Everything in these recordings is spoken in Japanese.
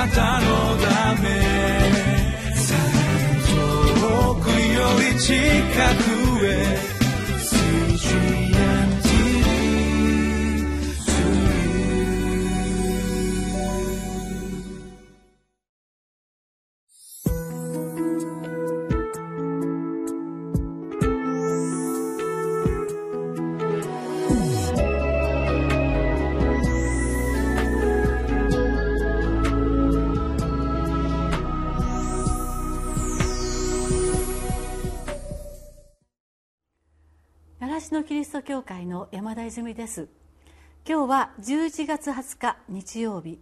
なたのため。遠くより近く。リスト教会の山田泉です。今日は11月20日日曜日。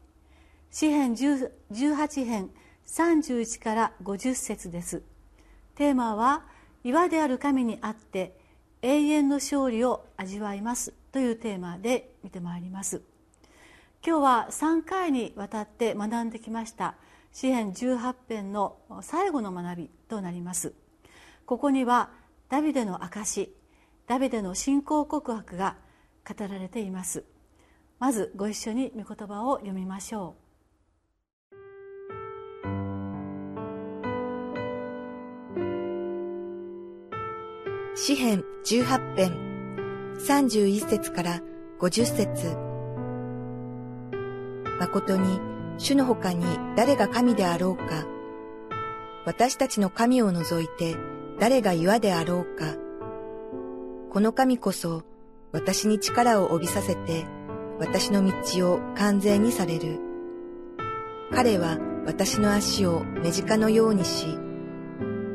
詩編18編31から50節です。テーマは岩である神にあって永遠の勝利を味わいます。というテーマで見てまいります。今日は3回にわたって学んできました。詩編18編の最後の学びとなります。ここにはダビデの証ダビデの信仰告白が語られています。まずご一緒に御言葉を読みましょう。詩編18編31節から50節。誠に主の他に誰が神であろうか私たちの神を除いて誰が岩であろうかこの神こそ私に力を帯びさせて私の道を完全にされる。彼は私の足を目近のようにし、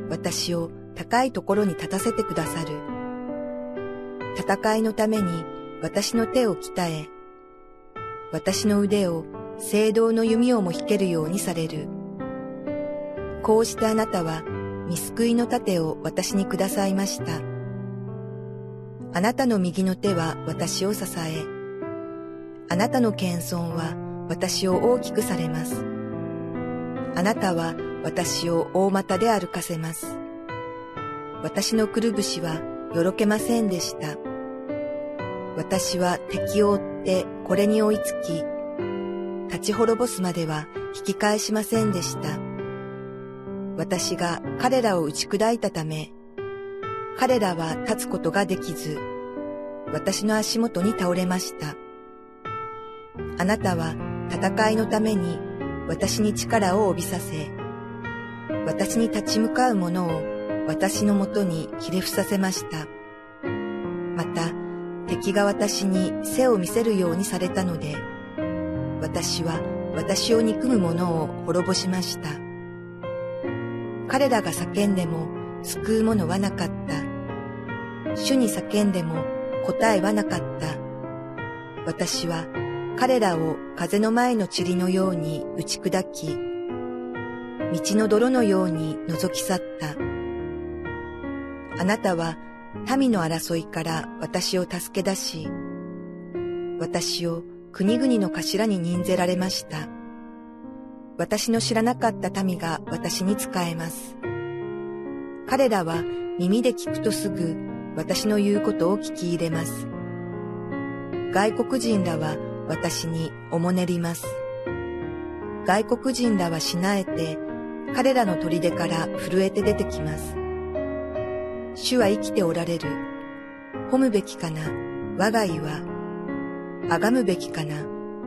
私を高いところに立たせてくださる。戦いのために私の手を鍛え、私の腕を聖堂の弓をも引けるようにされる。こうしてあなたは見救いの盾を私にくださいました。あなたの右の手は私を支え、あなたの謙遜は私を大きくされます。あなたは私を大股で歩かせます。私のくるぶしはよろけませんでした。私は敵を追ってこれに追いつき、立ち滅ぼすまでは引き返しませんでした。私が彼らを打ち砕いたため、彼らは立つことができず、私の足元に倒れました。あなたは戦いのために私に力を帯びさせ、私に立ち向かう者を私のもとにひれ伏させました。また、敵が私に背を見せるようにされたので、私は私を憎む者を滅ぼしました。彼らが叫んでも救う者はなかった。主に叫んでも答えはなかった。私は彼らを風の前の塵のように打ち砕き、道の泥のように覗き去った。あなたは民の争いから私を助け出し、私を国々の頭に任ぜられました。私の知らなかった民が私に仕えます。彼らは耳で聞くとすぐ私の言うことを聞き入れます。外国人らは私におもねります。外国人らはしなえて、彼らの砦から震えて出てきます。主は生きておられる。褒むべきかな、我が岩。崇むべきかな、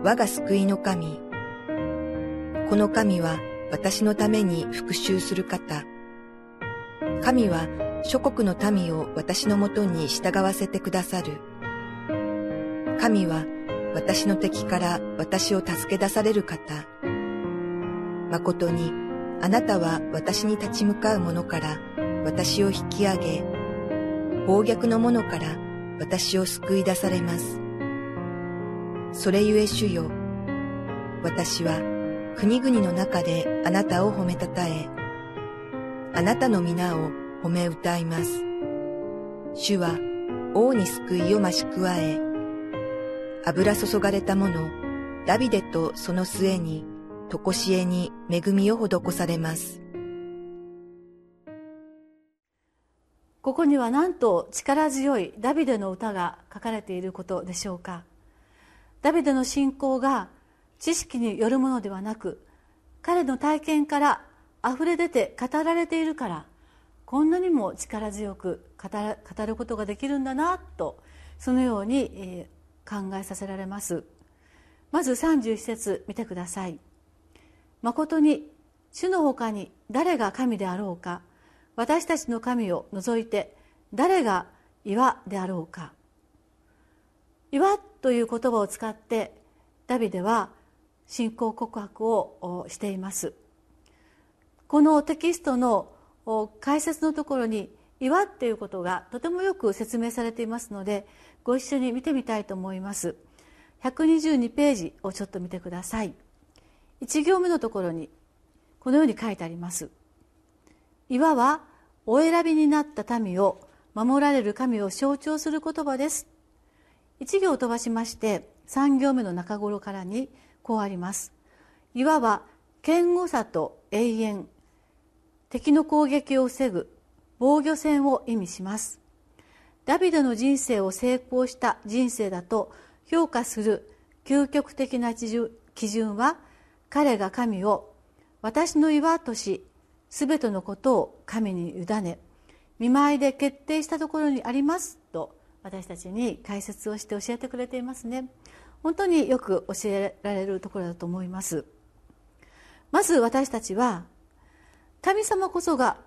我が救いの神。この神は私のために復讐する方。神は諸国の民を私のもとに従わせてくださる。神は私の敵から私を助け出される方。誠にあなたは私に立ち向かう者から私を引き上げ、暴虐の者から私を救い出されます。それゆえ主よ、私は国々の中であなたを褒めたたえ、あなたの皆を褒め歌います。主は王に救いを増し加え、油注がれたもの、ダビデとその末に、とこしえに恵みを施されます。ここにはなんと力強いダビデの歌が書かれていることでしょうか。ダビデの信仰が知識によるものではなく、彼の体験から溢れ出て語られているからこんなにも力強く語ることができるんだなとそのように、考えさせられます。まず31節見てください。誠に主のほかに誰が神であろうか私たちの神を除いて誰が岩であろうか。岩という言葉を使ってダビデは信仰告白をしています。このテキストの解説のところに岩っていうことがとてもよく説明されていますのでご一緒に見てみたいと思います。122ページをちょっと見てください。1行目のところにこのように書いてあります。岩はお選びになった民を守られる神を象徴する言葉です。1行飛ばしまして3行目の中頃からにこうあります。岩は堅固さと永遠。敵の攻撃を防ぐ防御戦を意味します。ダビデの人生を成功した人生だと評価する究極的な基準は彼が神を私の岩としすべてのことを神に委ね見舞いで決定したところにありますと私たちに解説をして教えてくれていますね。本当によく教えられるところだと思います。まず私たちは神様こそが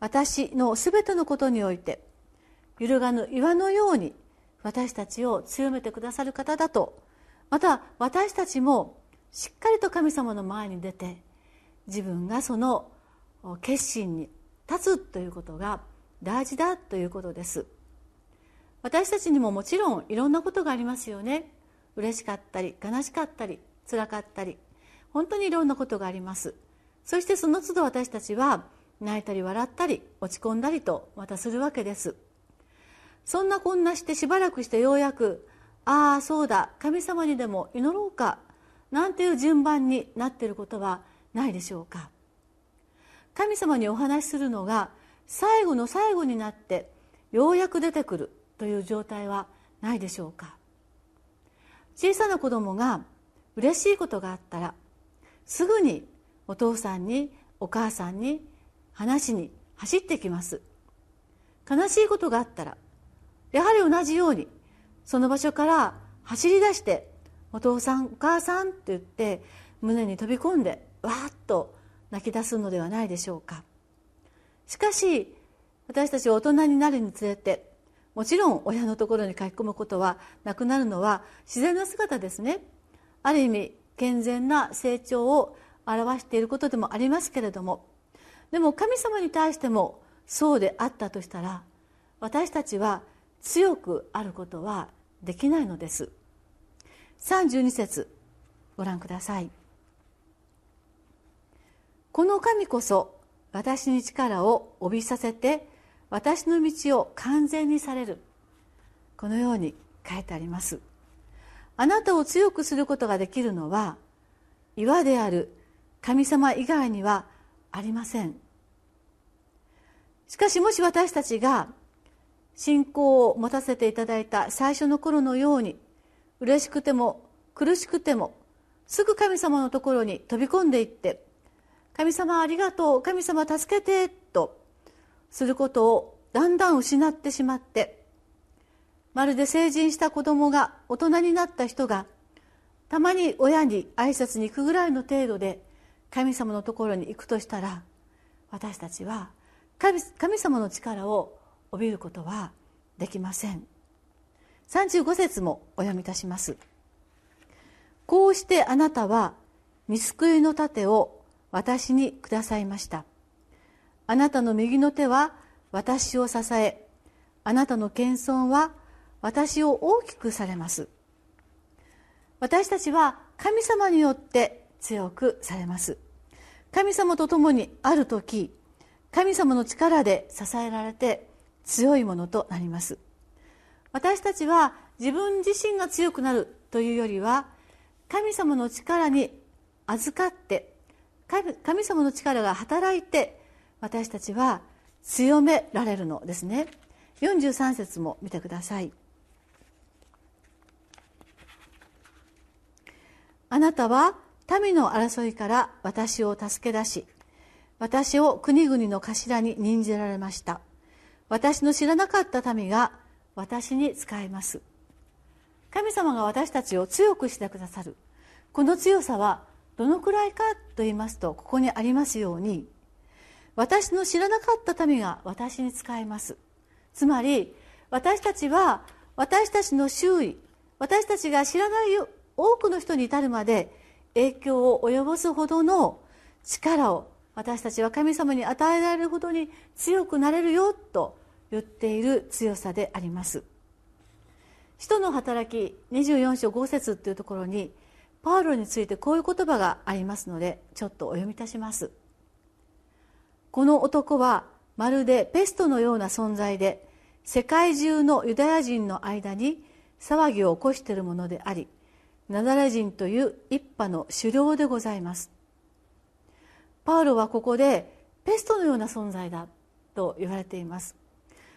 私のすべてのことにおいて揺るがぬ岩のように私たちを強めてくださる方だとまた私たちもしっかりと神様の前に出て自分がその決心に立つということが大事だということです。私たちにももちろんいろんなことがありますよね。嬉しかったり悲しかったり辛かったり本当にいろんなことがあります。そしてその都度私たちは泣いたり笑ったり落ち込んだりとまたするわけです。そんなこんなしてしばらくしてようやくああそうだ神様にでも祈ろうかなんていう順番になっていることはないでしょうか。神様にお話しするのが最後の最後になってようやく出てくるという状態はないでしょうか。小さな子供が嬉しいことがあったらすぐにお父さんにお母さんに話しに走ってきます。悲しいことがあったらやはり同じようにその場所から走り出してお父さんお母さんって言って胸に飛び込んでわーっと泣き出すのではないでしょうか。しかし私たち大人になるにつれてもちろん親のところに書き込むことはなくなるのは自然な姿ですね。ある意味健全な成長を表していることでもありますけれどもでも神様に対してもそうであったとしたら私たちは強くあることはできないのです。32節ご覧ください。この神こそ私に力を帯びさせて私の道を完全にされる。このように書いてあります。あなたを強くすることができるのは岩である神様以外にはありません。しかしもし私たちが信仰を持たせていただいた最初の頃のように嬉しくても苦しくてもすぐ神様のところに飛び込んでいって「神様ありがとう神様助けて」とすることをだんだん失ってしまってまるで成人した子供が大人になった人がたまに親に挨拶に行くぐらいの程度で神様のところに行くとしたら私たちは神様の力を帯びることはできません。35節もお読みいたします。こうしてあなたは見救いの盾を私にくださいました。あなたの右の手は私を支えあなたの謙遜は私を大きくされます。私たちは神様によって強くされます。神様と共にある時神様の力で支えられて強いものとなります。私たちは自分自身が強くなるというよりは神様の力に預かって神様の力が働いて私たちは強められるのですね。43節も見てくださいあなたは民の争いから私を助け出し私を国々の頭に任じられました。私の知らなかった民が私に仕えます。神様が私たちを強くしてくださる。この強さはどのくらいかと言いますとここにありますように私の知らなかった民が私に仕えます。つまり私たちは私たちの周囲私たちが知らない多くの人に至るまで影響を及ぼすほどの力を私たちは神様に与えられるほどに強くなれるよと言っている強さであります。使徒の働き24章5節というところにパウロについてこういう言葉がありますのでちょっとお読みいたします。この男はまるでペストのような存在で世界中のユダヤ人の間に騒ぎを起こしているものでありナダレ人という一派の狩猟でございます。パウロはここでペストのような存在だと言われています。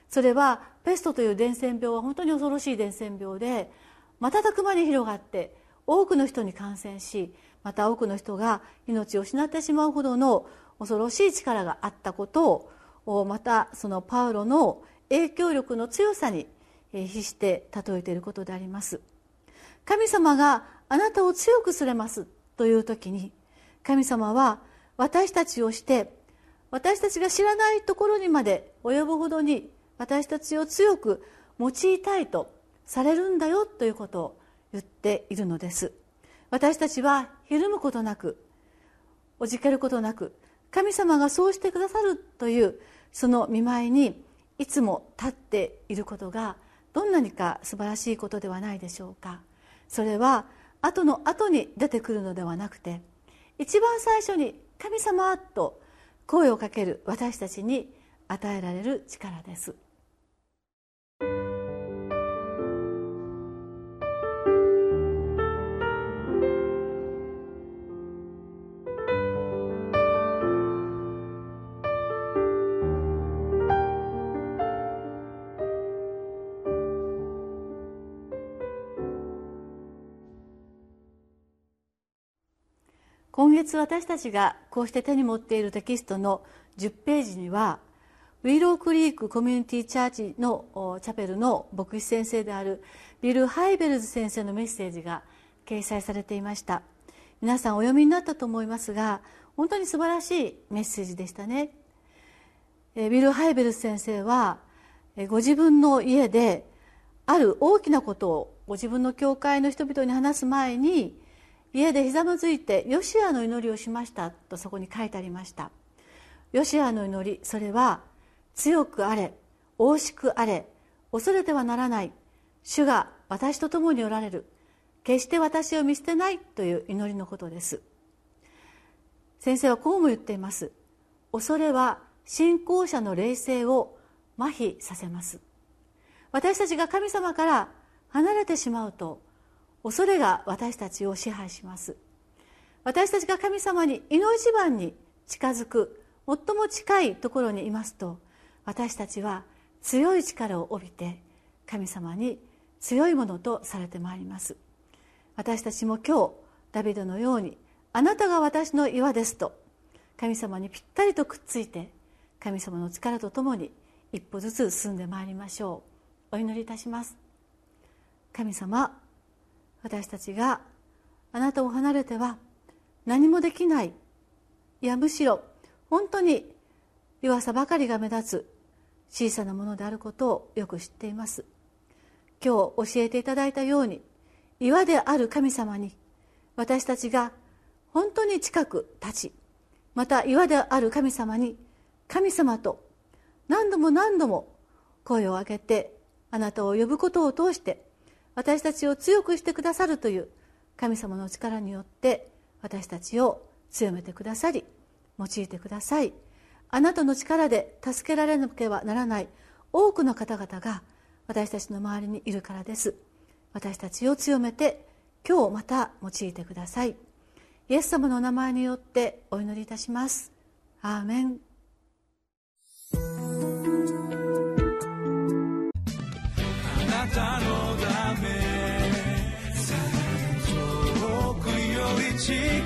それはペストという伝染病は本当に恐ろしい伝染病で瞬く間に広がって多くの人に感染しまた多くの人が命を失ってしまうほどの恐ろしい力があったことをまたそのパウロの影響力の強さに比して例えていることであります。神様があなたを強くすれますという時に神様は私たちをして私たちが知らないところにまで及ぶほどに私たちを強く用いたいとされるんだよということを言っているのです。私たちはひるむことなくおじけることなく神様がそうしてくださるというその見舞いにいつも立っていることがどんなにか素晴らしいことではないでしょうか。それは後の後に出てくるのではなくて一番最初に「神様」と声をかける私たちに与えられる力です。今月私たちがこうして手に持っているテキストの10ページにはウィロークリークコミュニティチャーチのチャペルの牧師先生であるビル・ハイベルズ先生のメッセージが掲載されていました。皆さんお読みになったと思いますが本当に素晴らしいメッセージでしたね。ビル・ハイベルズ先生はご自分の家である大きなことをご自分の教会の人々に話す前に家でひざまずいてヨシアの祈りをしましたとそこに書いてありました。ヨシアの祈りそれは強くあれ大しくあれ恐れてはならない主が私と共におられる決して私を見捨てないという祈りのことです。先生はこうも言っています。恐れは信仰者の霊性を麻痺させます。私たちが神様から離れてしまうと恐れが私たちを支配します。私たちが神様に命一番に近づく最も近いところにいますと私たちは強い力を帯びて神様に強いものとされてまいります。私たちも今日ダビデのようにあなたが私の岩ですと神様にぴったりとくっついて神様の力とともに一歩ずつ進んでまいりましょう。お祈りいたします。神様私たちがあなたを離れては何もできない。いやむしろ本当に弱さばかりが目立つ小さなものであることをよく知っています。今日教えていただいたように岩である神様に私たちが本当に近く立ちまた岩である神様に神様と何度も何度も声を上げてあなたを呼ぶことを通して私たちを強くしてくださるという神様の力によって私たちを強めてくださり用いてください。あなたの力で助けられなければならない多くの方々が私たちの周りにいるからです。私たちを強めて今日また用いてください。イエス様のお名前によってお祈りいたします。アーメン。see